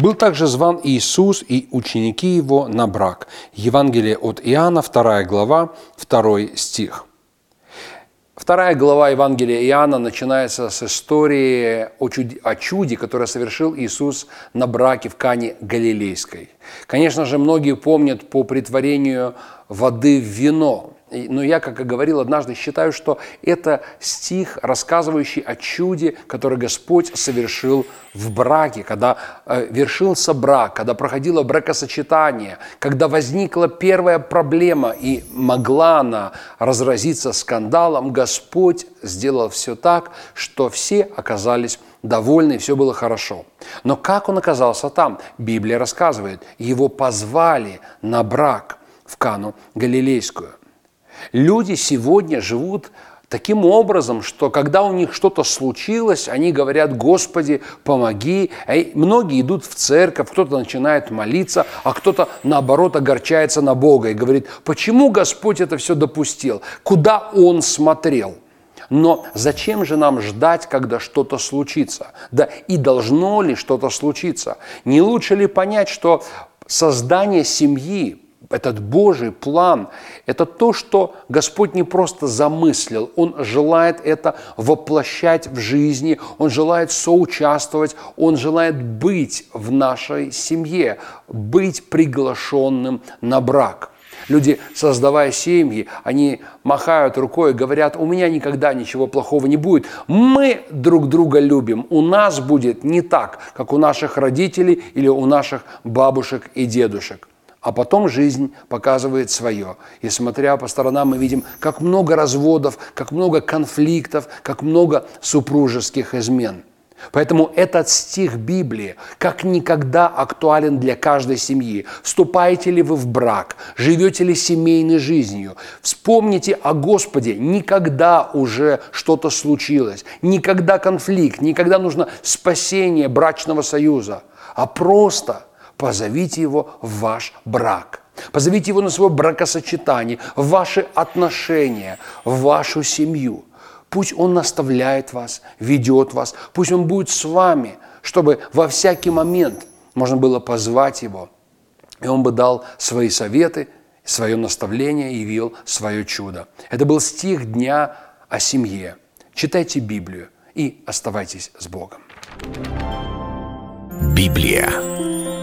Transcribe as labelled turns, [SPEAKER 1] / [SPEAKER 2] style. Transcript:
[SPEAKER 1] Был также зван Иисус и ученики его на брак. Евангелие от Иоанна, 2 глава, 2 стих. Вторая глава Евангелия Иоанна начинается с истории о чуде, о чуде, которое совершил Иисус на браке в Кане Галилейской. Конечно же, многие помнят по притворению воды в вино. Но я, как и говорил однажды, считаю, что это стих, рассказывающий о чуде, который Господь совершил в браке, когда э, вершился брак, когда проходило бракосочетание, когда возникла первая проблема и могла она разразиться скандалом, Господь сделал все так, что все оказались довольны, все было хорошо. Но как он оказался там? Библия рассказывает, его позвали на брак в Кану Галилейскую. Люди сегодня живут таким образом, что когда у них что-то случилось, они говорят, Господи, помоги. И многие идут в церковь, кто-то начинает молиться, а кто-то, наоборот, огорчается на Бога и говорит, почему Господь это все допустил, куда Он смотрел. Но зачем же нам ждать, когда что-то случится? Да и должно ли что-то случиться? Не лучше ли понять, что создание семьи, этот Божий план, это то, что Господь не просто замыслил, Он желает это воплощать в жизни, Он желает соучаствовать, Он желает быть в нашей семье, быть приглашенным на брак. Люди, создавая семьи, они махают рукой и говорят, у меня никогда ничего плохого не будет. Мы друг друга любим. У нас будет не так, как у наших родителей или у наших бабушек и дедушек. А потом жизнь показывает свое. И смотря по сторонам, мы видим, как много разводов, как много конфликтов, как много супружеских измен. Поэтому этот стих Библии как никогда актуален для каждой семьи. Вступаете ли вы в брак? Живете ли семейной жизнью? Вспомните о Господе. Никогда уже что-то случилось. Никогда конфликт. Никогда нужно спасение брачного союза. А просто – позовите его в ваш брак. Позовите его на свое бракосочетание, в ваши отношения, в вашу семью. Пусть он наставляет вас, ведет вас, пусть он будет с вами, чтобы во всякий момент можно было позвать его, и он бы дал свои советы, свое наставление, явил свое чудо. Это был стих дня о семье. Читайте Библию и оставайтесь с Богом.
[SPEAKER 2] Библия.